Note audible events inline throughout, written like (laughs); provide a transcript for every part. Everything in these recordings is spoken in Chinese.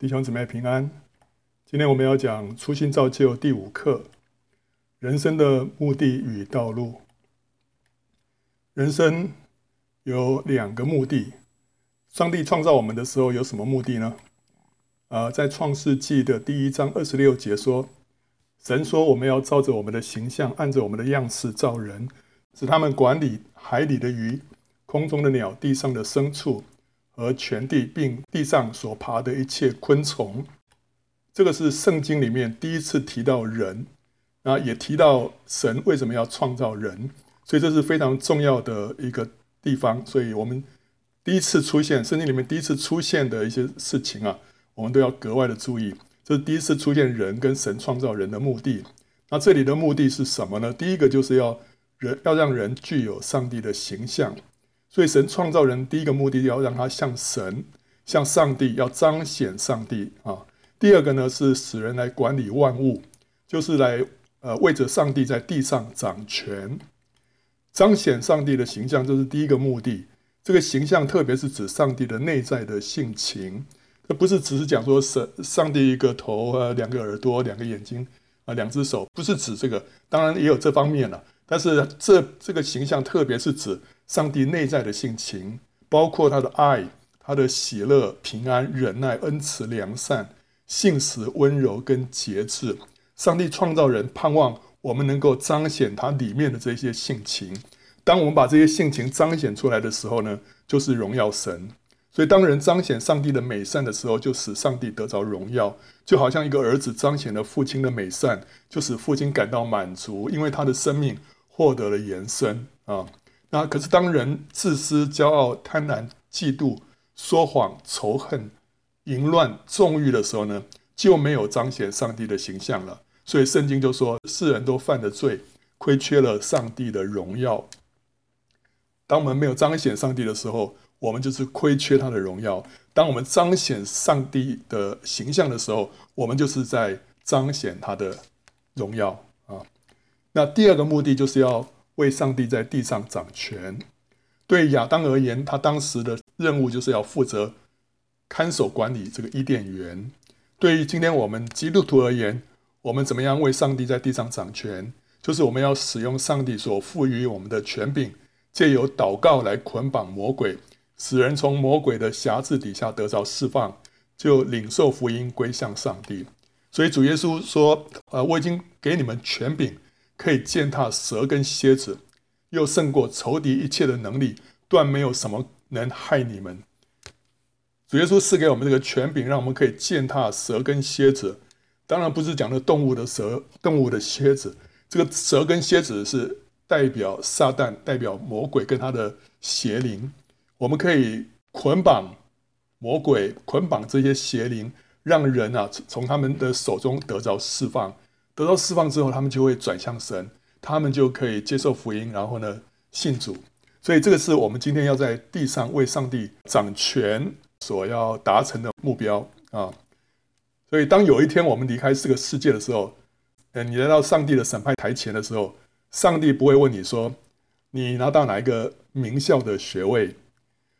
弟兄姊妹平安。今天我们要讲初心造就第五课：人生的目的与道路。人生有两个目的。上帝创造我们的时候有什么目的呢？呃，在创世纪的第一章二十六节说，神说我们要照着我们的形象，按着我们的样式造人，使他们管理海里的鱼、空中的鸟、地上的牲畜。和全地，并地上所爬的一切昆虫，这个是圣经里面第一次提到人，啊，也提到神为什么要创造人，所以这是非常重要的一个地方。所以我们第一次出现圣经里面第一次出现的一些事情啊，我们都要格外的注意。这是第一次出现人跟神创造人的目的。那这里的目的是什么呢？第一个就是要人要让人具有上帝的形象。所以，神创造人第一个目的，要让他像神、像上帝，要彰显上帝啊。第二个呢，是使人来管理万物，就是来呃为着上帝在地上掌权，彰显上帝的形象，这是第一个目的。这个形象特别是指上帝的内在的性情，这不是只是讲说神上帝一个头啊，两个耳朵、两个眼睛啊，两只手，不是指这个，当然也有这方面了。但是这这个形象，特别是指上帝内在的性情，包括他的爱、他的喜乐、平安、忍耐、恩慈、良善、信实、温柔跟节制。上帝创造人，盼望我们能够彰显他里面的这些性情。当我们把这些性情彰显出来的时候呢，就是荣耀神。所以，当人彰显上帝的美善的时候，就使上帝得着荣耀，就好像一个儿子彰显了父亲的美善，就使父亲感到满足，因为他的生命。获得了延伸啊，那可是当人自私、骄傲、贪婪、嫉妒、说谎、仇恨、淫乱、纵欲的时候呢，就没有彰显上帝的形象了。所以圣经就说，世人都犯了罪，亏缺了上帝的荣耀。当我们没有彰显上帝的时候，我们就是亏缺他的荣耀；当我们彰显上帝的形象的时候，我们就是在彰显他的荣耀啊。那第二个目的就是要为上帝在地上掌权。对亚当而言，他当时的任务就是要负责看守管理这个伊甸园。对于今天我们基督徒而言，我们怎么样为上帝在地上掌权？就是我们要使用上帝所赋予我们的权柄，借由祷告来捆绑魔鬼，使人从魔鬼的辖制底下得到释放，就领受福音归向上帝。所以主耶稣说：“呃，我已经给你们权柄。”可以践踏蛇跟蝎子，又胜过仇敌一切的能力，断没有什么能害你们。主耶稣赐给我们这个权柄，让我们可以践踏蛇跟蝎子。当然不是讲的动物的蛇、动物的蝎子。这个蛇跟蝎子是代表撒旦、代表魔鬼跟他的邪灵。我们可以捆绑魔鬼，捆绑这些邪灵，让人啊从他们的手中得着释放。得到释放之后，他们就会转向神，他们就可以接受福音，然后呢，信主。所以这个是我们今天要在地上为上帝掌权所要达成的目标啊。所以当有一天我们离开这个世界的时候，呃，你来到上帝的审判台前的时候，上帝不会问你说你拿到哪一个名校的学位，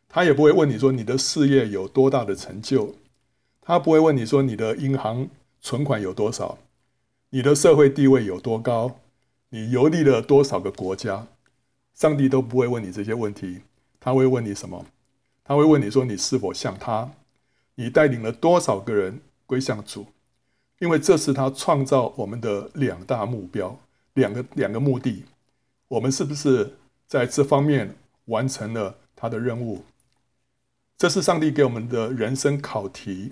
他也不会问你说你的事业有多大的成就，他不会问你说你的银行存款有多少。你的社会地位有多高？你游历了多少个国家？上帝都不会问你这些问题，他会问你什么？他会问你说你是否像他？你带领了多少个人归向主？因为这是他创造我们的两大目标，两个两个目的。我们是不是在这方面完成了他的任务？这是上帝给我们的人生考题。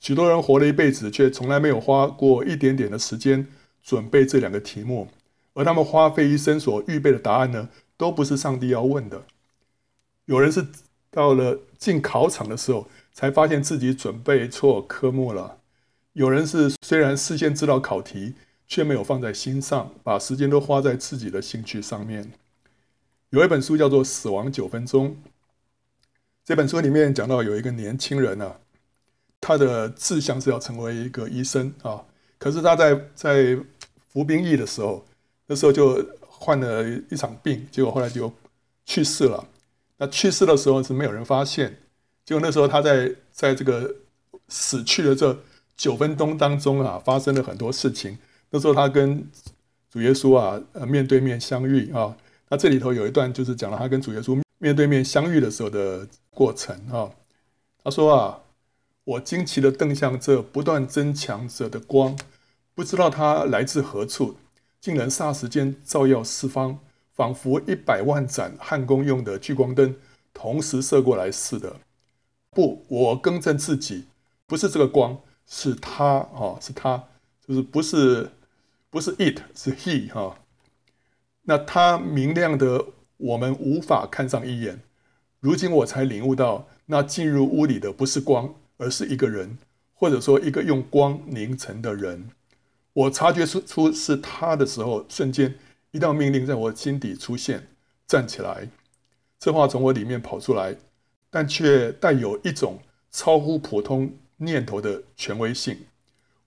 许多人活了一辈子，却从来没有花过一点点的时间准备这两个题目，而他们花费一生所预备的答案呢，都不是上帝要问的。有人是到了进考场的时候，才发现自己准备错科目了；有人是虽然事先知道考题，却没有放在心上，把时间都花在自己的兴趣上面。有一本书叫做《死亡九分钟》，这本书里面讲到有一个年轻人啊。他的志向是要成为一个医生啊，可是他在在服兵役的时候，那时候就患了一场病，结果后来就去世了。那去世的时候是没有人发现，结果那时候他在在这个死去的这九分钟当中啊，发生了很多事情。那时候他跟主耶稣啊，呃，面对面相遇啊。那这里头有一段就是讲了他跟主耶稣面对面相遇的时候的过程啊。他说啊，我惊奇地瞪向这不断增强着的光，不知道它来自何处，竟能霎时间照耀四方，仿佛一百万盏焊工用的聚光灯同时射过来似的。不，我更正自己，不是这个光，是他啊，是他，就是不是不是 it，是 he 哈。那他明亮的，我们无法看上一眼。如今我才领悟到，那进入屋里的不是光，而是一个人，或者说一个用光凝成的人。我察觉出出是他的时候，瞬间一道命令在我心底出现：站起来。这话从我里面跑出来，但却带有一种超乎普通念头的权威性。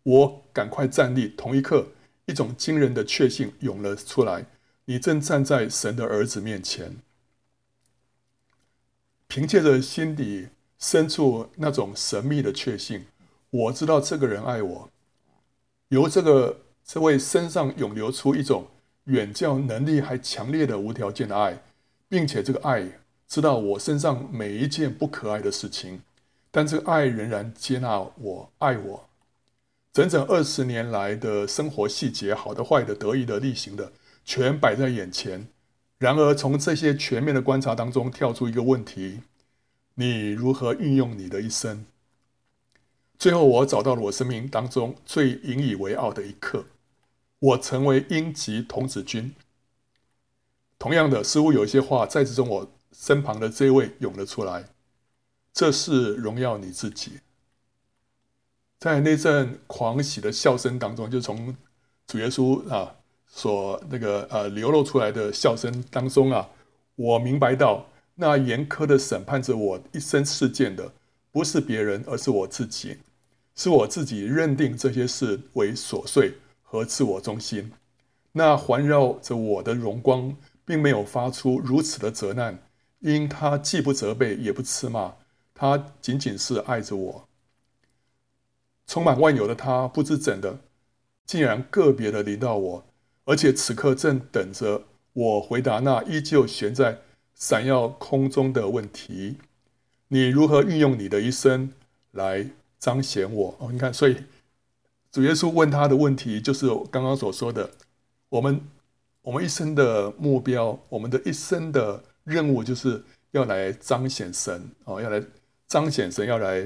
我赶快站立，同一刻，一种惊人的确信涌了出来。你正站在神的儿子面前，凭借着心底深处那种神秘的确信，我知道这个人爱我。由这个这位身上涌流出一种远较能力还强烈的无条件的爱，并且这个爱知道我身上每一件不可爱的事情，但这个爱仍然接纳我，爱我。整整二十年来的生活细节，好的、坏的、得意的、例行的。全摆在眼前，然而从这些全面的观察当中跳出一个问题：你如何运用你的一生？最后，我找到了我生命当中最引以为傲的一刻，我成为英籍童子军。同样的，似乎有一些话在之中，我身旁的这位涌了出来：这是荣耀你自己。在那阵狂喜的笑声当中，就从主耶稣啊。所那个呃流露出来的笑声当中啊，我明白到那严苛的审判着我一生事件的，不是别人，而是我自己，是我自己认定这些事为琐碎和自我中心。那环绕着我的荣光，并没有发出如此的责难，因他既不责备，也不斥骂，他仅仅是爱着我。充满万有的他，不知怎的，竟然个别的临到我。而且此刻正等着我回答那依旧悬在闪耀空中的问题：你如何运用你的一生来彰显我？哦，你看，所以主耶稣问他的问题，就是刚刚所说的：我们我们一生的目标，我们的一生的任务，就是要来彰显神哦，要来彰显神，要来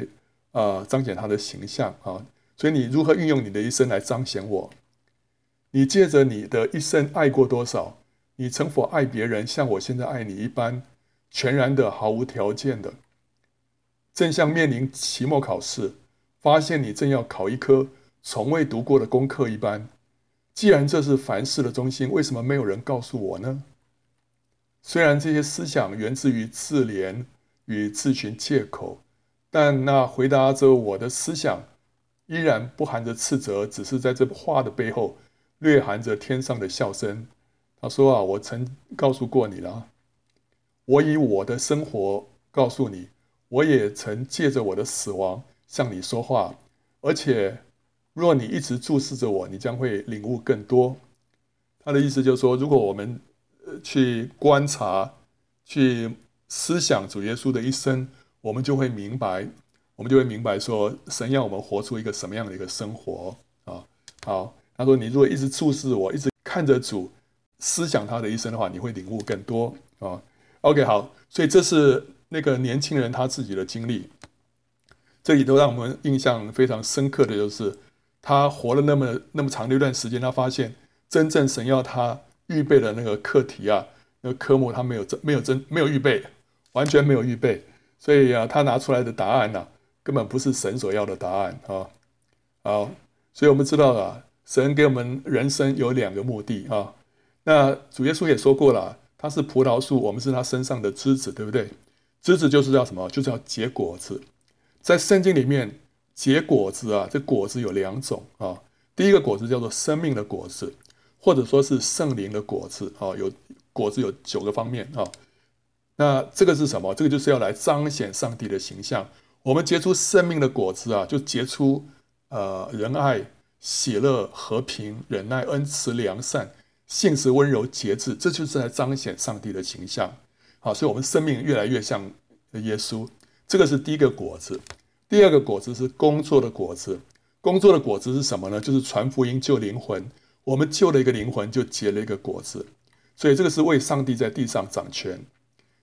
啊、呃、彰显他的形象啊。所以你如何运用你的一生来彰显我？你借着你的一生爱过多少？你曾否爱别人像我现在爱你一般，全然的、毫无条件的？正像面临期末考试，发现你正要考一科从未读过的功课一般。既然这是凡事的中心，为什么没有人告诉我呢？虽然这些思想源自于自怜与自寻借口，但那回答着我的思想依然不含着斥责，只是在这话的背后。略含着天上的笑声，他说：“啊，我曾告诉过你了，我以我的生活告诉你，我也曾借着我的死亡向你说话。而且，若你一直注视着我，你将会领悟更多。”他的意思就是说，如果我们去观察、去思想主耶稣的一生，我们就会明白，我们就会明白说，神要我们活出一个什么样的一个生活啊？好。他说：“你如果一直注视我，一直看着主，思想他的一生的话，你会领悟更多啊。” OK，好，所以这是那个年轻人他自己的经历。这里头让我们印象非常深刻的就是，他活了那么那么长的一段时间，他发现真正神要他预备的那个课题啊，那个科目他没有真没有真没有预备，完全没有预备，所以啊，他拿出来的答案呢、根本不是神所要的答案啊。好，所以我们知道啊。神给我们人生有两个目的啊，那主耶稣也说过了，他是葡萄树，我们是他身上的枝子，对不对？枝子就是要什么？就是要结果子。在圣经里面，结果子啊，这果子有两种啊。第一个果子叫做生命的果子，或者说是圣灵的果子啊。有果子有九个方面啊。那这个是什么？这个就是要来彰显上帝的形象。我们结出生命的果子啊，就结出呃仁爱、喜乐、和平、忍耐、恩慈、良善、信实、温柔、节制，这就是在彰显上帝的形象。好，所以我们生命越来越像耶稣。这个是第一个果子。第二个果子是工作的果子。工作的果子是什么呢？就是传福音救灵魂。我们救了一个灵魂，就结了一个果子。所以这个是为上帝在地上掌权。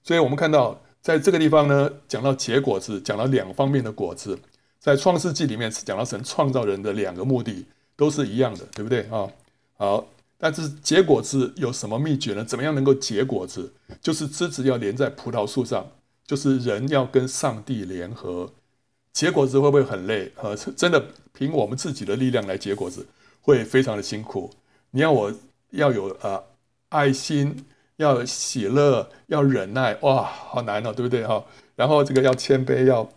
所以我们看到，在这个地方呢，讲到结果子，讲到两方面的果子。在创世纪里面是讲到神创造人的两个目的都是一样的，对不对啊？好，但是结果子有什么秘诀呢？怎么样能够结果子？就是枝子要连在葡萄树上，就是人要跟上帝联合。结果子会不会很累？呃，真的凭我们自己的力量来结果子，会非常的辛苦。你要我要有呃爱心，要喜乐，要忍耐，哇，好难哦，对不对哈？然后这个要谦卑，要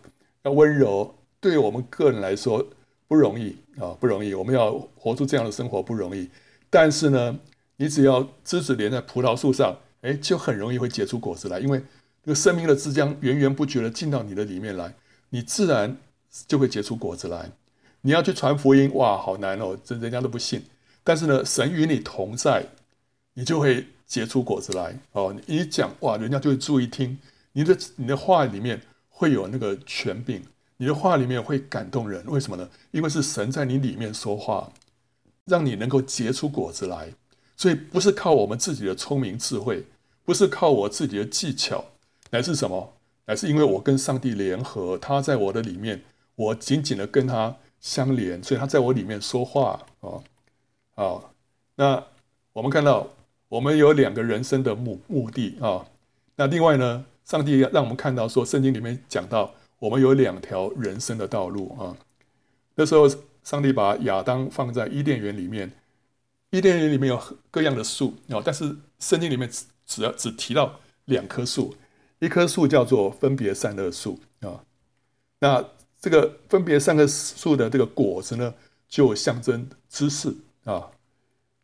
要温柔，对我们个人来说不容易啊，不容易。我们要活出这样的生活不容易。但是呢，你只要枝子连在葡萄树上，哎，就很容易会结出果子来，因为这个生命的枝将源源不绝的进到你的里面来。你自然就会结出果子来。你要去传福音，哇，好难哦，这人家都不信。但是呢，神与你同在，你就会结出果子来。哦，你一讲，哇，人家就会注意听。你的你的话里面会有那个权柄，你的话里面会感动人。为什么呢？因为是神在你里面说话，让你能够结出果子来。所以不是靠我们自己的聪明智慧，不是靠我自己的技巧，乃是什么？乃是因为我跟上帝联合，他在我的里面，我紧紧的跟他相连，所以他在我里面说话啊啊。那我们看到，我们有两个人生的目目的啊。那另外呢，上帝让我们看到说，圣经里面讲到，我们有两条人生的道路啊。那时候，上帝把亚当放在伊甸园里面，伊甸园里面有各样的树啊，但是圣经里面只只要只提到两棵树。一棵树叫做分别善恶树啊，那这个分别善恶树的这个果子呢，就象征知识啊。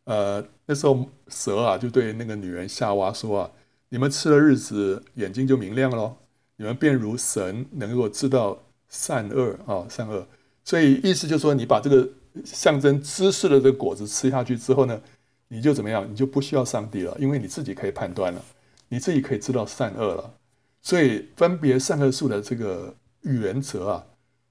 呃，那时候蛇啊就对那个女人夏娃说啊：“你们吃了日子，眼睛就明亮了，你们便如神，能够知道善恶啊，善恶。”所以意思就是说，你把这个象征知识的这个果子吃下去之后呢，你就怎么样？你就不需要上帝了，因为你自己可以判断了，你自己可以知道善恶了。所以分别善恶树的这个原则啊，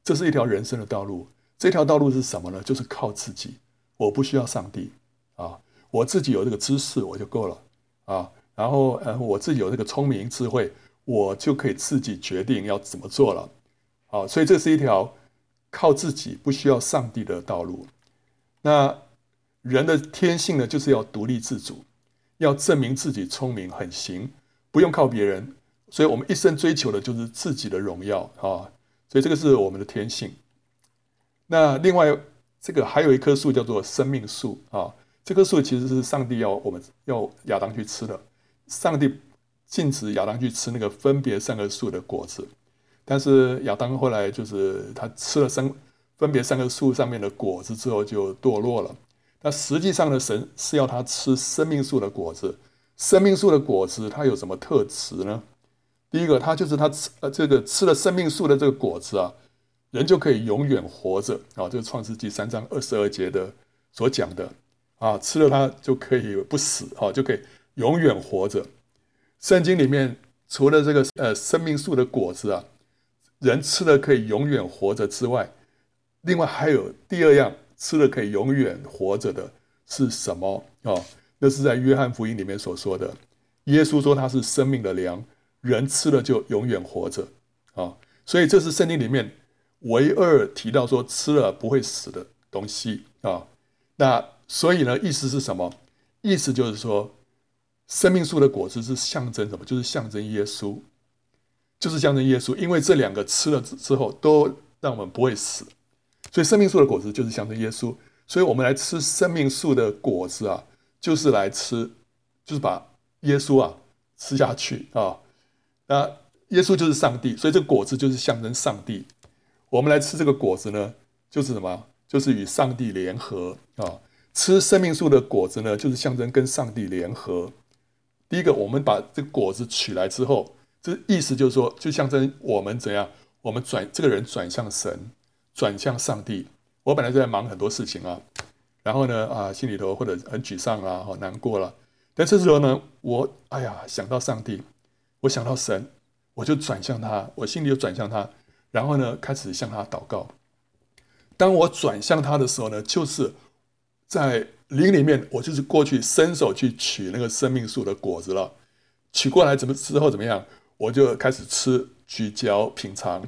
这是一条人生的道路。这条道路是什么呢？就是靠自己，我不需要上帝啊，我自己有这个知识我就够了啊。然后呃，我自己有这个聪明智慧，我就可以自己决定要怎么做了。啊，所以这是一条靠自己不需要上帝的道路。那人的天性呢，就是要独立自主，要证明自己聪明很行，不用靠别人。所以我们一生追求的就是自己的荣耀啊！所以这个是我们的天性。那另外，这个还有一棵树叫做生命树啊。这棵树其实是上帝要我们要亚当去吃的。上帝禁止亚当去吃那个分别善恶树的果子，但是亚当后来就是他吃了三分别三个树上面的果子之后就堕落了。那实际上的，神是要他吃生命树的果子。生命树的果子它有什么特质呢？第一个，它就是他吃呃这个吃了生命树的这个果子啊，人就可以永远活着啊。这个创世纪三章二十二节的所讲的啊，吃了它就可以不死啊，就可以永远活着。圣经里面除了这个呃生命树的果子啊，人吃了可以永远活着之外，另外还有第二样吃了可以永远活着的是什么啊？那是在约翰福音里面所说的，耶稣说他是生命的粮。人吃了就永远活着啊，所以这是圣经里面唯二提到说吃了不会死的东西啊。那所以呢，意思是什么？意思就是说，生命树的果子是象征什么？就是象征耶稣，就是象征耶稣。因为这两个吃了之后都让我们不会死，所以生命树的果子就是象征耶稣。所以我们来吃生命树的果子啊，就是来吃，就是把耶稣啊吃下去啊。那耶稣就是上帝，所以这个果子就是象征上帝。我们来吃这个果子呢，就是什么？就是与上帝联合啊。吃生命树的果子呢，就是象征跟上帝联合。第一个，我们把这个果子取来之后，这意思就是说，就象征我们怎样我们转这个人转向神，转向上帝。我本来在忙很多事情啊，然后呢啊，心里头或者很沮丧啊，好难过了。但这时候呢，我哎呀想到上帝，我想到神，我就转向他，我心里就转向他，然后呢开始向他祷告。当我转向他的时候呢，就是在灵里面，我就是过去伸手去取那个生命树的果子了。取过来怎么之后怎么样，我就开始吃，咀嚼品尝。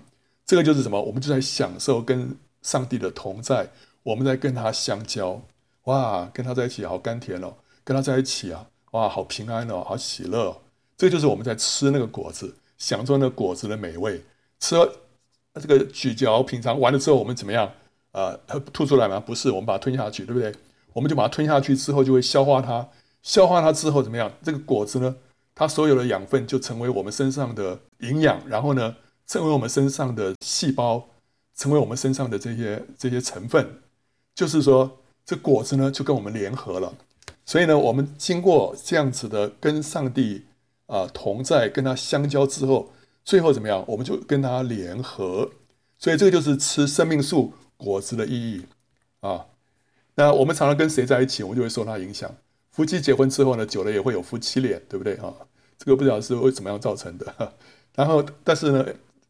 这个就是什么？我们就在享受跟上帝的同在，我们在跟他相交。哇，跟他在一起好甘甜哦，跟他在一起啊，哇，好平安哦，好喜乐。这就是我们在吃那个果子，享受那个果子的美味。吃了这个咀嚼品尝完了之后，我们怎么样？呃，吐出来吗？不是，我们把它吞下去，对不对？我们就把它吞下去之后，就会消化它。消化它之后怎么样？这个果子呢，它所有的养分就成为我们身上的营养，然后呢，成为我们身上的细胞，成为我们身上的这些这些成分。就是说，这果子呢，就跟我们联合了。所以呢，我们经过这样子的跟上帝啊、同在，跟他相交之后，最后怎么样？我们就跟他联合。所以这个就是吃生命树。果子的意义啊，那我们常常跟谁在一起，我们就会受他影响。夫妻结婚之后呢，久了也会有夫妻脸，对不对啊？这个不知道是为怎么样造成的。(laughs) 然后，但是呢，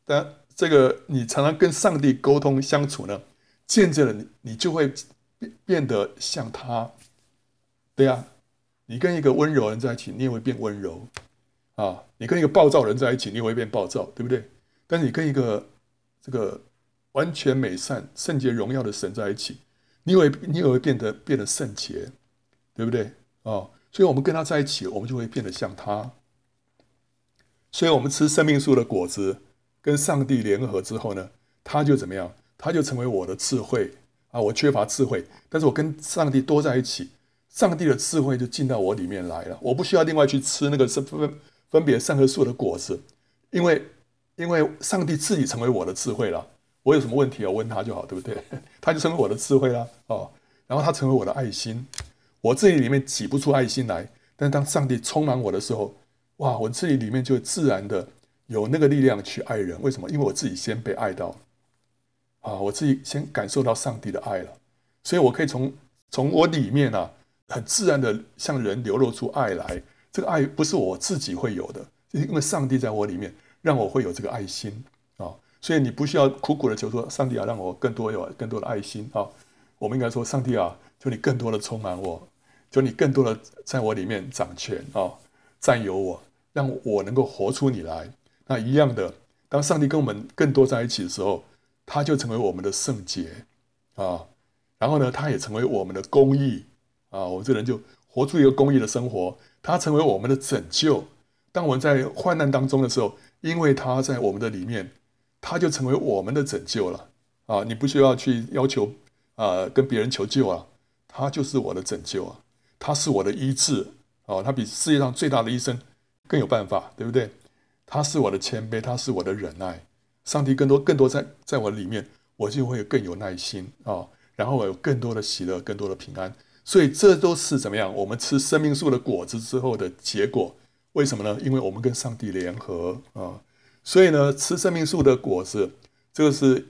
但这个你常常跟上帝沟通相处呢，渐渐的你你就会变变得像他。对呀，你跟一个温柔人在一起，你也会变温柔啊。你跟一个暴躁人在一起，你也会变暴躁，对不对？但是你跟一个这个。完全美善、圣洁、荣耀的神在一起，你以为你也会变得变得圣洁，对不对？哦，所以我们跟他在一起，我们就会变得像他。所以，我们吃生命树的果子，跟上帝联合之后呢，他就怎么样？他就成为我的智慧啊！我缺乏智慧，但是我跟上帝多在一起，上帝的智慧就进到我里面来了。我不需要另外去吃那个分分别善恶树的果子，因为因为上帝自己成为我的智慧了。我有什么问题，我问他就好，对不对？(laughs) 他就成为我的智慧了哦，然后他成为我的爱心，我自己里面挤不出爱心来，但当上帝充满我的时候，哇，我自己里面就自然的有那个力量去爱人。为什么？因为我自己先被爱到，啊，我自己先感受到上帝的爱了，所以我可以从从我里面啊，很自然的向人流露出爱来。这个爱不是我自己会有的，因为上帝在我里面，让我会有这个爱心啊。所以你不需要苦苦的求说，上帝啊，让我更多有更多的爱心啊！我们应该说，上帝啊，求你更多的充满我，求你更多的在我里面掌权啊，占有我，让我能够活出你来。那一样的，当上帝跟我们更多在一起的时候，他就成为我们的圣洁啊，然后呢，他也成为我们的公义啊，我这人就活出一个公义的生活。他成为我们的拯救。当我们在患难当中的时候，因为他在我们的里面。他就成为我们的拯救了啊！你不需要去要求啊，跟别人求救啊，他就是我的拯救啊，他是我的医治啊，他比世界上最大的医生更有办法，对不对？他是我的谦卑，他是我的忍耐，上帝更多更多在在我里面，我就会更有耐心啊，然后我有更多的喜乐，更多的平安，所以这都是怎么样？我们吃生命树的果子之后的结果，为什么呢？因为我们跟上帝联合啊。所以呢，吃生命树的果子，这个是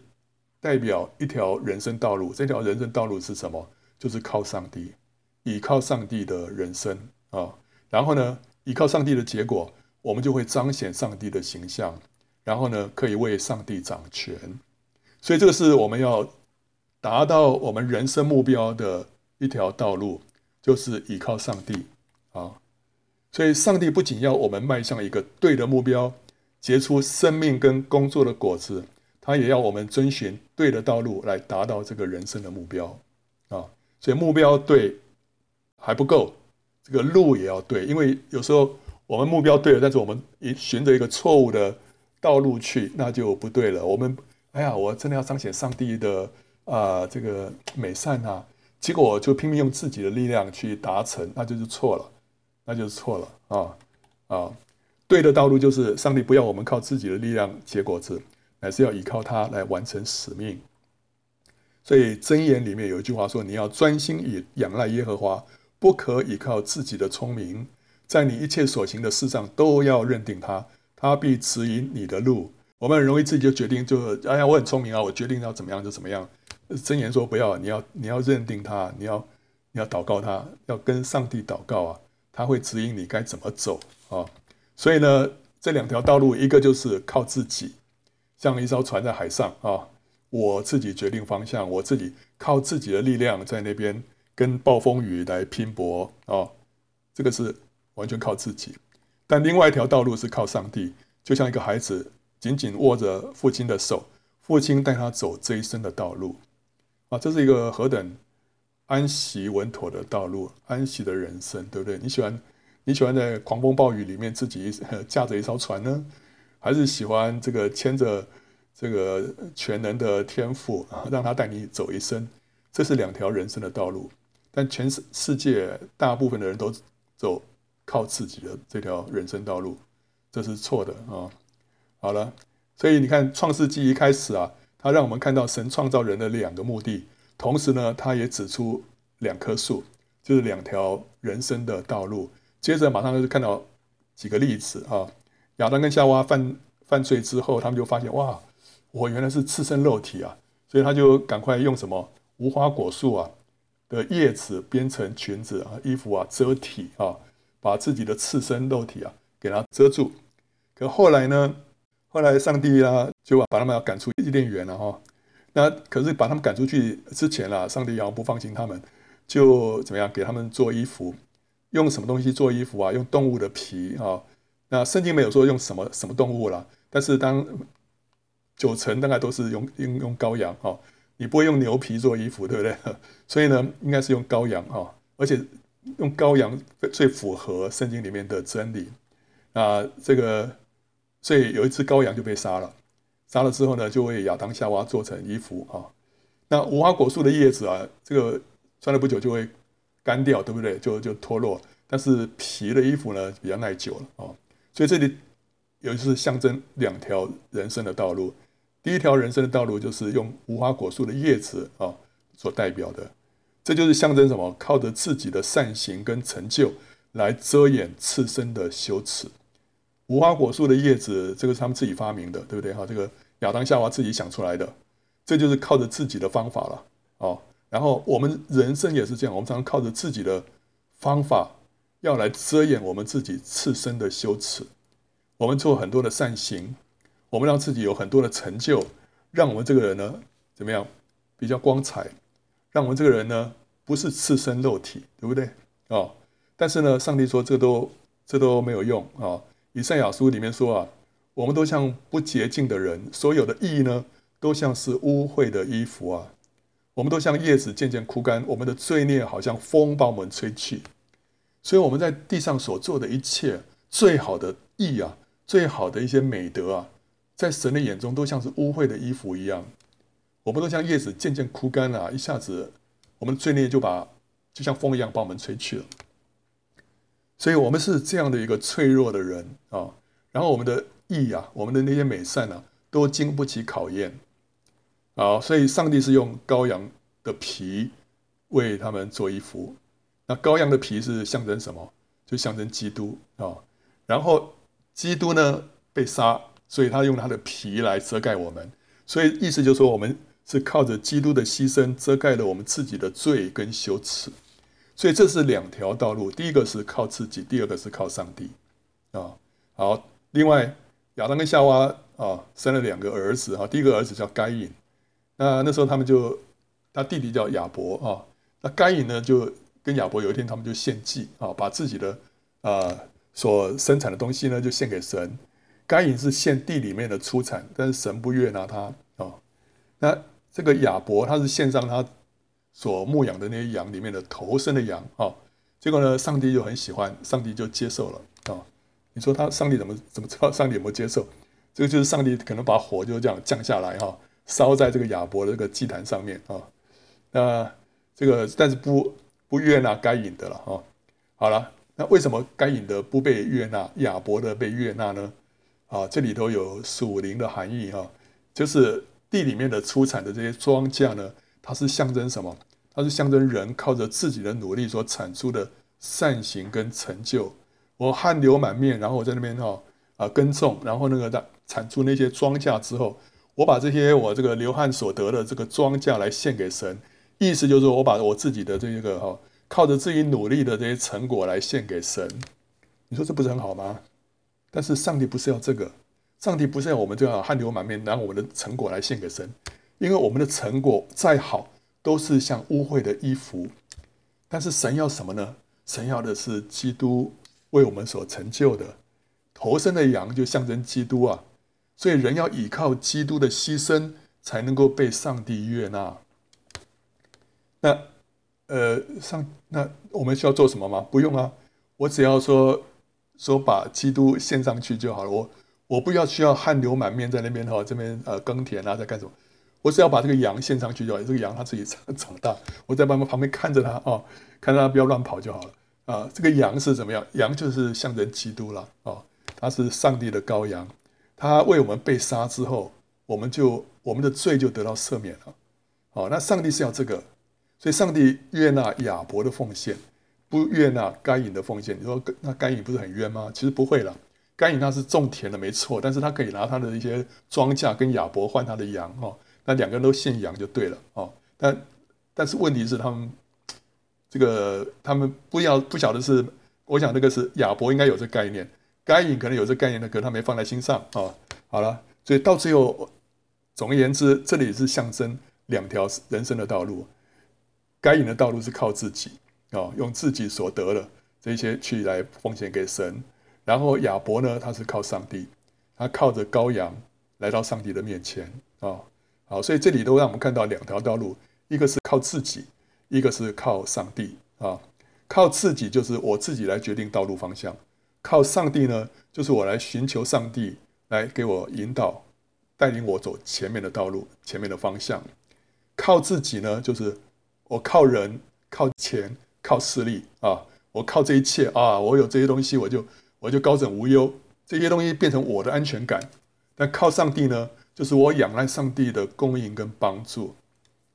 代表一条人生道路。这条人生道路是什么？就是靠上帝，倚靠上帝的人生啊。然后呢，依靠上帝的结果，我们就会彰显上帝的形象。然后呢，可以为上帝掌权。所以这个是我们要达到我们人生目标的一条道路，就是依靠上帝啊。所以，上帝不仅要我们迈向一个对的目标。结出生命跟工作的果子，他也要我们遵循对的道路来达到这个人生的目标啊。所以目标对还不够，这个路也要对。因为有时候我们目标对了，但是我们一循着一个错误的道路去，那就不对了。我们哎呀，我真的要彰显上帝的啊、这个美善啊，结果就拼命用自己的力量去达成，那就是错了，那就是错了啊啊。对的道路就是上帝不要我们靠自己的力量结果子，乃是要依靠他来完成使命。所以箴言里面有一句话说：“你要专心以仰赖耶和华，不可依靠自己的聪明，在你一切所行的事上都要认定他，他必指引你的路。”我们很容易自己就决定就，就哎呀，我很聪明啊，我决定要怎么样就怎么样。箴言说不要，你要你要认定他，你要你要祷告他，要跟上帝祷告啊，他会指引你该怎么走啊。所以呢，这两条道路，一个就是靠自己，像一艘船在海上啊，我自己决定方向，我自己靠自己的力量在那边跟暴风雨来拼搏啊，这个是完全靠自己。但另外一条道路是靠上帝，就像一个孩子紧紧握着父亲的手，父亲带他走这一生的道路啊，这是一个何等安息稳妥的道路，安息的人生，对不对？你喜欢你喜欢在狂风暴雨里面自己驾着一艘船呢，还是喜欢这个牵着这个全能的天父啊，让他带你走一生？这是两条人生的道路，但全世世界大部分的人都走。靠自己的这条人生道路，这是错的啊！好了，所以你看《创世纪》一开始啊，他让我们看到神创造人的两个目的，同时呢，他也指出两棵树，就是两条人生的道路。接着马上就是看到几个例子啊，亚当跟夏娃犯犯罪之后，他们就发现哇，我原来是赤身肉体啊，所以他就赶快用什么无花果树啊的叶子编成裙子啊、衣服啊遮体啊。把自己的赤身肉体啊给它遮住，可后来呢？后来上帝啊就把他们要赶出伊甸园了哈。那可是把他们赶出去之前啊，上帝要不放心他们，就怎么样给他们做衣服？用什么东西做衣服啊？用动物的皮啊。那圣经没有说用什么什么动物啦，但是当九成大概都是用用用羔羊哈。你不会用牛皮做衣服，对不对？(laughs) 所以呢，应该是用羔羊啊，而且。用羔羊最符合圣经里面的真理啊，这个所以有一只羔羊就被杀了，杀了之后呢，就为亚当夏娃做成衣服啊。那无花果树的叶子啊，这个穿了不久就会干掉，对不对？就就脱落。但是皮的衣服呢，比较耐久了啊。所以这里有一次象征两条人生的道路，第一条人生的道路就是用无花果树的叶子啊所代表的。这就是象征什么？靠着自己的善行跟成就来遮掩自身的羞耻。无花果树的叶子，这个是他们自己发明的，对不对？哈，这个亚当夏娃自己想出来的，这就是靠着自己的方法了。哦，然后我们人生也是这样，我们常常靠着自己的方法要来遮掩我们自己赤身的羞耻。我们做很多的善行，我们让自己有很多的成就，让我们这个人呢，怎么样？比较光彩。让我们这个人呢，不是赤身肉体，对不对？啊，但是呢，上帝说这都这都没有用啊。以赛亚书里面说啊，我们都像不洁净的人，所有的义呢，都像是污秽的衣服啊。我们都像叶子渐渐枯干，我们的罪孽好像风把我们吹去。所以我们在地上所做的一切最好的义啊，最好的一些美德啊，在神的眼中都像是污秽的衣服一样。我们都像叶子渐渐枯干了，一下子，我们罪孽就把就像风一样把我们吹去了。所以，我们是这样的一个脆弱的人啊。然后，我们的义啊，我们的那些美善啊，都经不起考验啊。所以，上帝是用羔羊的皮为他们做衣服。那羔羊的皮是象征什么？就象征基督啊。然后，基督呢被杀，所以他用他的皮来遮盖我们。所以，意思就是说，我们。是靠着基督的牺牲遮盖了我们自己的罪跟羞耻，所以这是两条道路。第一个是靠自己，第二个是靠上帝。啊，好。另外，亚当跟夏娃啊生了两个儿子哈，第一个儿子叫该隐。那那时候他们就他弟弟叫亚伯啊。那该隐呢就跟亚伯有一天他们就献祭啊，把自己的啊所生产的东西呢就献给神。该隐是献地里面的出产，但是神不悦纳他啊。那这个亚伯他是献上他所牧养的那些羊里面的头生的羊啊、结果呢，上帝就很喜欢，上帝就接受了啊、你说他上帝怎么怎么知道上帝有没有接受？这个就是上帝可能把火就这样降下来哈、烧在这个亚伯的这个祭坛上面啊、那这个但是不不悦纳该隐的了哈、好了，那为什么该隐的不被悦纳，亚伯的被悦纳呢？啊，这里头有属灵的含义哈、就是。地里面的出产的这些庄稼呢，它是象征什么？它是象征人靠着自己的努力所产出的善行跟成就。我汗流满面，然后我在那边哈啊耕种，然后那个产出那些庄稼之后，我把这些我这个流汗所得的这个庄稼来献给神，意思就是说我把我自己的这个哈，靠着自己努力的这些成果来献给神。你说这不是很好吗？但是上帝不是要这个，上帝不是要我们这样汗流满面拿我们的成果来献给神，因为我们的成果再好，都是像污秽的衣服。但是神要什么呢？神要的是基督为我们所成就的，头生的羊就象征基督啊，所以人要依靠基督的牺牲，才能够被上帝悦纳。那，呃，上那我们需要做什么吗？不用啊，我只要说说把基督献上去就好了。我我不要需要汗流满面在那边哈，这边呃耕田啊，在干什么？我只要把这个羊献上去就好。这个羊它自己长长大，我在旁边旁边看着它哦。看它不要乱跑就好了啊！这个羊是怎么样？羊就是象征基督了啊、它！是上帝的羔羊，他为我们被杀之后，我们就我们的罪就得到赦免了。好、哦，那上帝是要这个，所以上帝悦纳亚伯的奉献，不悦纳该隐的奉献。你说那该隐不是很冤吗？其实不会了，该隐他是种田的没错，但是他可以拿他的一些庄稼跟亚伯换他的羊哦，那两个人都姓羊就对了哦。但但是问题是他们。这个他们不要不晓得是，我想那个是亚伯应该有这概念，该隐可能有这概念的，可他没放在心上、哦。好了，所以到最后，总而言之，这里是象征两条人生的道路。该隐的道路是靠自己、哦，用自己所得的这些去来奉献给神，然后亚伯呢，他是靠上帝，他靠着羔羊来到上帝的面前啊、好，所以这里都让我们看到两条道路，一个是靠自己。一个是靠上帝啊，靠自己就是我自己来决定道路方向；靠上帝呢，就是我来寻求上帝来给我引导，带领我走前面的道路、前面的方向。靠自己呢，就是我靠人、靠钱、靠势力啊，我靠这一切啊，我有这些东西，我就我就高枕无忧，这些东西变成我的安全感。但靠上帝呢，就是我仰赖上帝的供应跟帮助。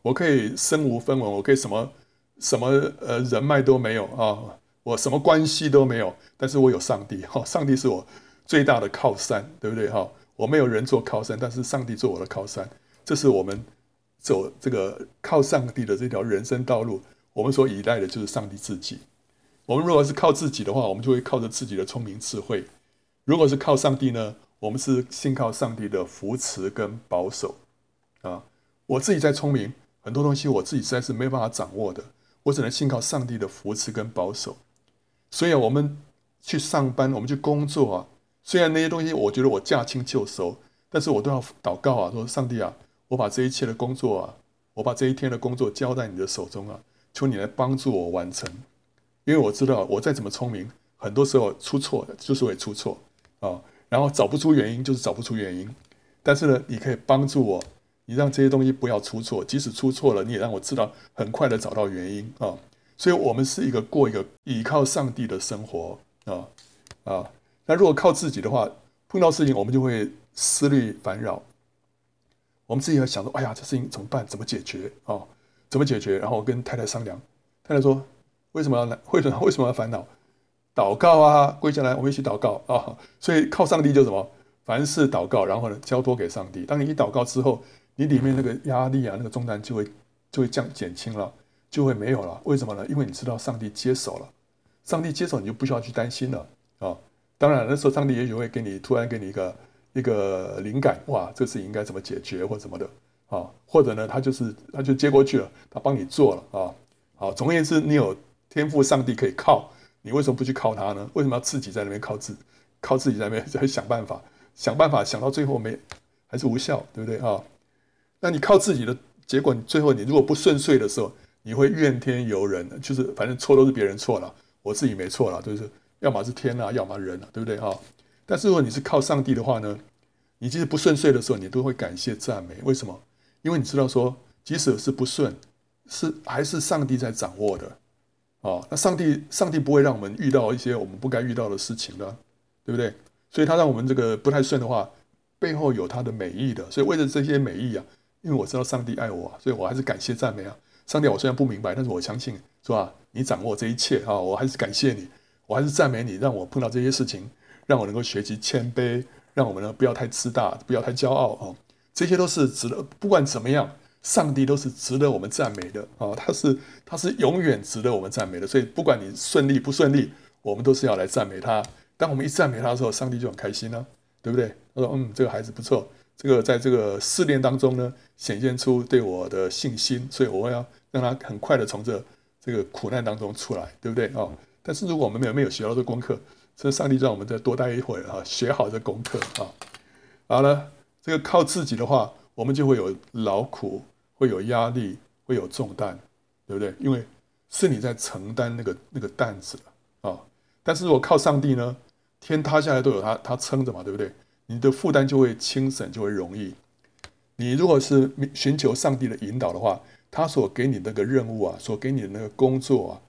我可以身无分文，我可以什么什么呃人脉都没有啊，我什么关系都没有，但是我有上帝哈，上帝是我最大的靠山，对不对哈？我没有人做靠山，但是上帝做我的靠山，这是我们走这个靠上帝的这条人生道路，我们所依赖的就是上帝自己。我们如果是靠自己的话，我们就会靠着自己的聪明智慧；如果是靠上帝呢，我们是信靠上帝的扶持跟保守啊。我自己再聪明。很多东西我自己实在是没办法掌握的，我只能信靠上帝的扶持跟保守。所以，我们去上班，我们去工作啊，虽然那些东西我觉得我驾轻就熟，但是我都要祷告啊，说上帝啊，我把这一切的工作啊，我把这一天的工作交在你的手中啊，求你来帮助我完成。因为我知道我再怎么聪明，很多时候出错的就是会出错啊，然后找不出原因就是找不出原因。但是呢，你可以帮助我。你让这些东西不要出错，即使出错了，你也让我知道很快的找到原因啊。所以，我们是一个过一个依靠上帝的生活啊啊。那如果靠自己的话，碰到事情我们就会思虑烦扰，我们自己要想说：哎呀，这事情怎么办？怎么解决啊？怎么解决？然后我跟太太商量，太太说：为什么要为什么为什么要烦恼？祷告啊，跪下来，我们一起祷告啊。所以靠上帝就什么？凡事祷告，然后呢，交托给上帝。当你一祷告之后，你里面那个压力啊，那个重担就会就会降减轻了，就会没有了。为什么呢？因为你知道上帝接手了，上帝接手，你就不需要去担心了啊、当然那时候上帝也许会给你突然给你一个一个灵感，哇，这事情应该怎么解决或怎么的啊、或者呢，他就是他就接过去了，他帮你做了啊。好、总而言之，你有天赋上帝可以靠，你为什么不去靠他呢？为什么要自己在那边靠自靠自己在那边 (laughs) 在想办法想办法想到最后没还是无效，对不对啊？那你靠自己的结果，你最后你如果不顺遂的时候，你会怨天尤人，就是反正错都是别人错了，我自己没错了，就是要么是天啊，要么人啊，对不对哈？但是如果你是靠上帝的话呢，你即使不顺遂的时候，你都会感谢赞美。为什么？因为你知道说，即使是不顺，是还是上帝在掌握的哦。那上帝上帝不会让我们遇到一些我们不该遇到的事情的，对不对？所以他让我们这个不太顺的话，背后有他的美意的。所以为了这些美意啊。因为我知道上帝爱我，所以我还是感谢赞美啊！上帝，我虽然不明白，但是我相信，是吧？你掌握这一切啊！我还是感谢你，我还是赞美你，让我碰到这些事情，让我能够学习谦卑，让我们呢不要太自大，不要太骄傲哦。这些都是值得，不管怎么样，上帝都是值得我们赞美的啊！他是他是永远值得我们赞美的。所以不管你顺利不顺利，我们都是要来赞美他。当我们一赞美他的时候，上帝就很开心了，对不对？他说：“嗯，这个孩子不错，这个在这个试炼当中呢，显现出对我的信心，所以我要让他很快的从这这个苦难当中出来，对不对？哦，但是如果我们没有没有学到这功课，所以上帝让我们再多待一会儿啊，学好这功课啊，好了。”这个靠自己的话，我们就会有劳苦，会有压力，会有重担，对不对？因为是你在承担那个那个担子啊、但是如果靠上帝呢，天塌下来都有他他撑着嘛，对不对？你的负担就会轻省，就会容易。你如果是寻求上帝的引导的话，他所给你那个任务啊，所给你的那个工作啊，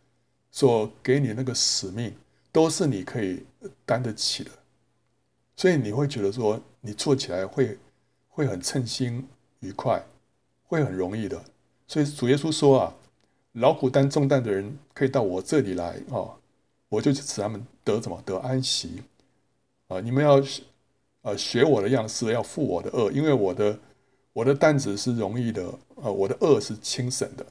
所给你那个使命，都是你可以担得起的。所以你会觉得说，你做起来会会很称心愉快，会很容易的。所以主耶稣说啊，劳苦担重担的人可以到我这里来哦，我就使他们得什么？得安息啊！你们要呃学我的样式，要负我的轭，因为我的我的担子是容易的啊，我的轭是轻省的。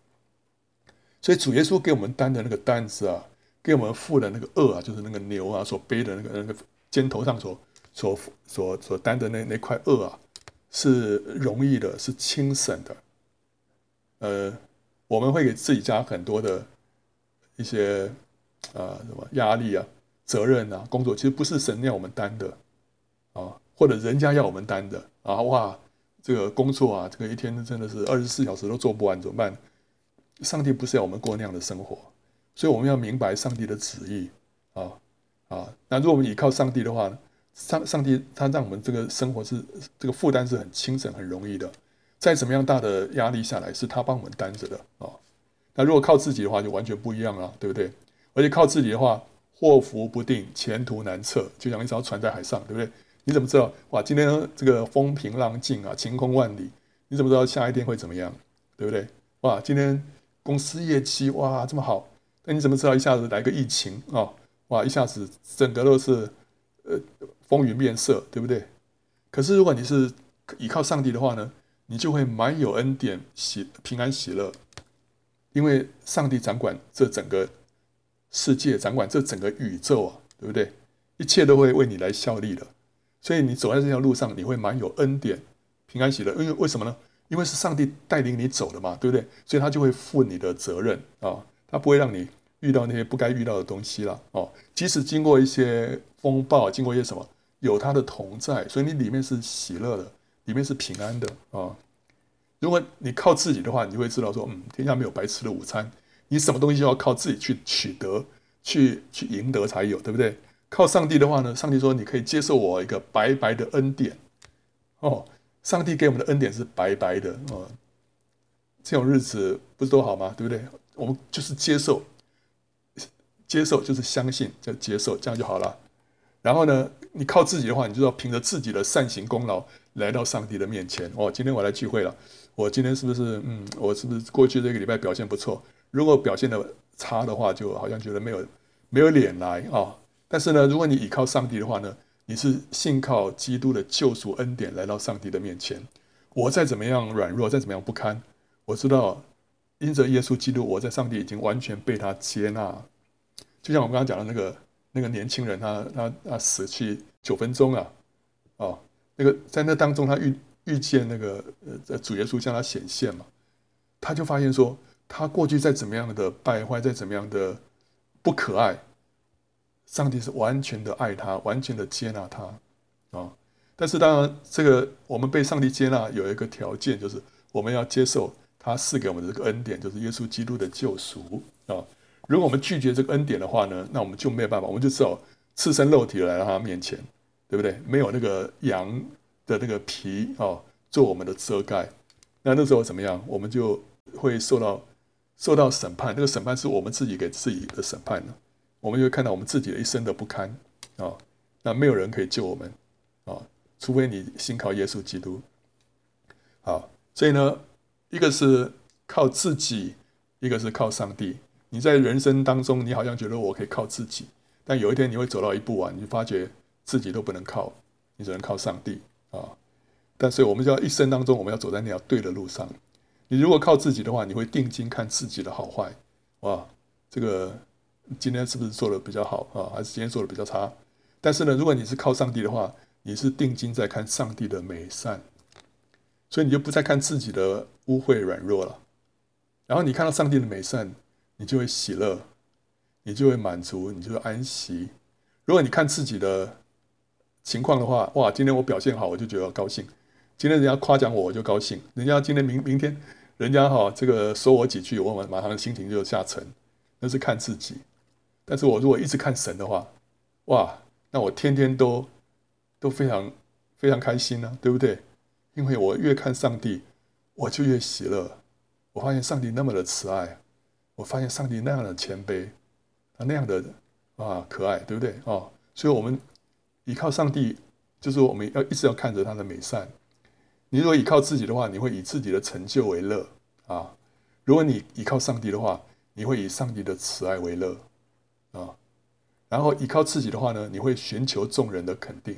所以主耶稣给我们担的那个担子啊，给我们负的那个轭啊，就是那个牛啊所背的那个那个肩头上所。所所所担的那那块轭啊，是容易的，是轻省的。呃，我们会给自己加很多的一些啊、呃、什么压力啊、责任啊、工作，其实不是神要我们担的啊，或者人家要我们担的啊。哇，这个工作啊，这个一天真的是二十四小时都做不完，怎么办？上帝不是要我们过那样的生活，所以我们要明白上帝的旨意啊啊。那如果我们依靠上帝的话呢？上上帝他让我们这个生活是这个负担是很轻省很容易的，再怎么样大的压力下来是他帮我们担着的啊、那如果靠自己的话就完全不一样了，对不对？而且靠自己的话祸福不定，前途难测，就像一艘船在海上，对不对？你怎么知道哇？今天这个风平浪静啊，晴空万里，你怎么知道下一天会怎么样？对不对？哇，今天公司业绩哇这么好，那你怎么知道一下子来个疫情啊、哇，一下子整个都是呃。风云变色，对不对？可是如果你是依靠上帝的话呢，你就会满有恩典、喜平安、喜乐，因为上帝掌管这整个世界，掌管这整个宇宙啊，对不对？一切都会为你来效力的，所以你走在这条路上，你会满有恩典、平安、喜乐。因为为什么呢？因为是上帝带领你走的嘛，对不对？所以他就会负你的责任啊，他不会让你遇到那些不该遇到的东西了哦。即使经过一些风暴，经过一些什么。有他的同在，所以你里面是喜乐的，里面是平安的啊。如果你靠自己的话，你就会知道说，嗯，天下没有白吃的午餐，你什么东西要靠自己去取得，去去赢得才有，对不对？靠上帝的话呢，上帝说你可以接受我一个白白的恩典哦。上帝给我们的恩典是白白的哦。这种日子不是多好吗？对不对？我们就是接受，接受就是相信，就接受，这样就好了。然后呢，你靠自己的话，你就要凭着自己的善行功劳来到上帝的面前。哦，今天我来聚会了，我今天是不是嗯，我是不是过去这个礼拜表现不错？如果表现的差的话，就好像觉得没有没有脸来啊、但是呢，如果你倚靠上帝的话呢，你是信靠基督的救赎恩典来到上帝的面前。我再怎么样软弱，再怎么样不堪，我知道因着耶稣基督，我在上帝已经完全被他接纳。就像我们刚刚讲的那个。那个年轻人他，他他死去九分钟啊，哦，那个在那当中，他遇遇见那个呃主耶稣向他显现嘛，他就发现说，他过去再怎么样的败坏，再怎么样的不可爱，上帝是完全的爱他，完全的接纳他啊、但是当然，这个我们被上帝接纳有一个条件，就是我们要接受他赐给我们的这个恩典，就是耶稣基督的救赎啊。如果我们拒绝这个恩典的话呢，那我们就没有办法，我们就只有赤身肉体来到他面前，对不对？没有那个羊的那个皮哦，做我们的遮盖，那那时候怎么样？我们就会受到受到审判。那个审判是我们自己给自己的审判呢。我们就会看到我们自己的一生的不堪啊、那没有人可以救我们啊、除非你信靠耶稣基督。好，所以呢，一个是靠自己，一个是靠上帝。你在人生当中，你好像觉得我可以靠自己，但有一天你会走到一步啊，你就发觉自己都不能靠你只能靠上帝啊。但是我们就要一生当中，我们要走在那条对的路上。你如果靠自己的话，你会定睛看自己的好坏，哇，这个今天是不是做的比较好啊？还是今天做的比较差？但是呢，如果你是靠上帝的话，你是定睛在看上帝的美善，所以你就不再看自己的污秽软弱了。然后你看到上帝的美善，你就会喜乐，你就会满足，你就会安息。如果你看自己的情况的话，哇，今天我表现好，我就觉得高兴；今天人家夸奖我，我就高兴；人家今天明明天人家哈这个说我几句，我马上心情就下沉。那是看自己。但是我如果一直看神的话，哇，那我天天都都非常非常开心呢、对不对？因为我越看上帝，我就越喜乐。我发现上帝那么的慈爱，我发现上帝那样的谦卑，啊那样的啊可爱，对不对啊？所以，我们依靠上帝，就是我们要一直要看着他的美善。你如果依靠自己的话，你会以自己的成就为乐啊；如果你依靠上帝的话，你会以上帝的慈爱为乐啊。然后依靠自己的话呢，你会寻求众人的肯定；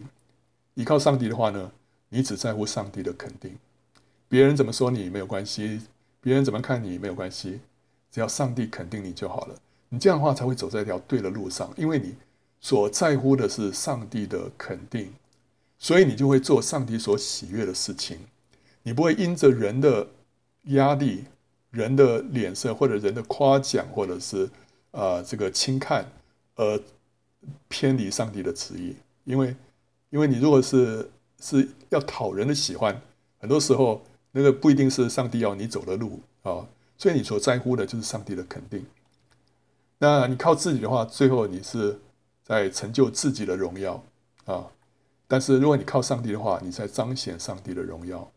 依靠上帝的话呢，你只在乎上帝的肯定，别人怎么说你没有关系。别人怎么看你没有关系，只要上帝肯定你就好了。你这样的话才会走在一条对的路上，因为你所在乎的是上帝的肯定，所以你就会做上帝所喜悦的事情。你不会因着人的压力、人的脸色或者人的夸奖，或者是啊、这个轻看而偏离上帝的旨意。因为，因为你如果是是要讨人的喜欢，很多时候。那个不一定是上帝要你走的路啊，所以你所在乎的就是上帝的肯定。那你靠自己的话，最后你是在成就自己的荣耀啊。但是如果你靠上帝的话，你在彰显上帝的荣耀。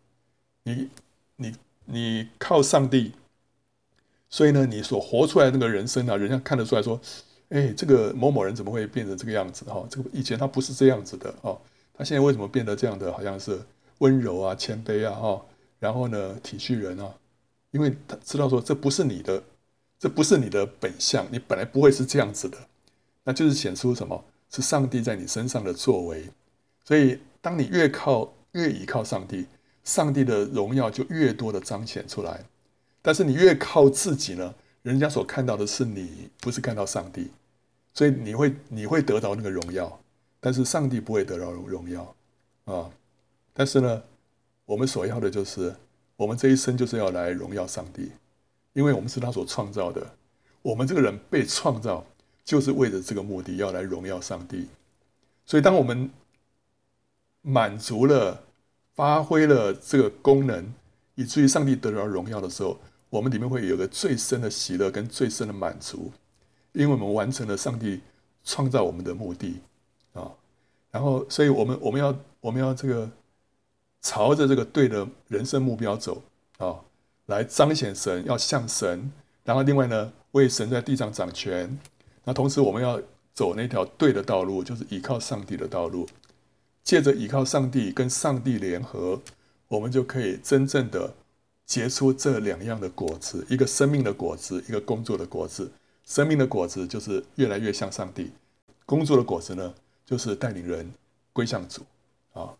你你你靠上帝，所以呢，你所活出来的那个人生啊，人家看得出来说，哎，这个某某人怎么会变成这个样子？哈，这个以前他不是这样子的哦，他现在为什么变得这样的？好像是温柔啊、谦卑啊，哈。然后呢，体恤人啊，因为他知道说这不是你的，这不是你的本相，你本来不会是这样子的，那就是显出什么？是上帝在你身上的作为。所以，当你越靠越倚靠上帝，上帝的荣耀就越多的彰显出来。但是你越靠自己呢，人家所看到的是你，不是看到上帝，所以你会你会得到那个荣耀，但是上帝不会得到荣耀啊。但是呢，我们所要的就是，我们这一生就是要来荣耀上帝，因为我们是他所创造的。我们这个人被创造，就是为了这个目的，要来荣耀上帝。所以，当我们满足了、发挥了这个功能，以至于上帝得到荣耀的时候，我们里面会有个最深的喜乐跟最深的满足，因为我们完成了上帝创造我们的目的啊。然后，所以我们我们要我们要这个。朝着这个对的人生目标走啊，来彰显神，要像神。然后另外呢，为神在地上掌权。那同时我们要走那条对的道路，就是依靠上帝的道路。借着依靠上帝跟上帝联合，我们就可以真正的结出这两样的果子：一个生命的果子，一个工作的果子。生命的果子就是越来越像上帝；工作的果子呢，就是带领人归向主啊。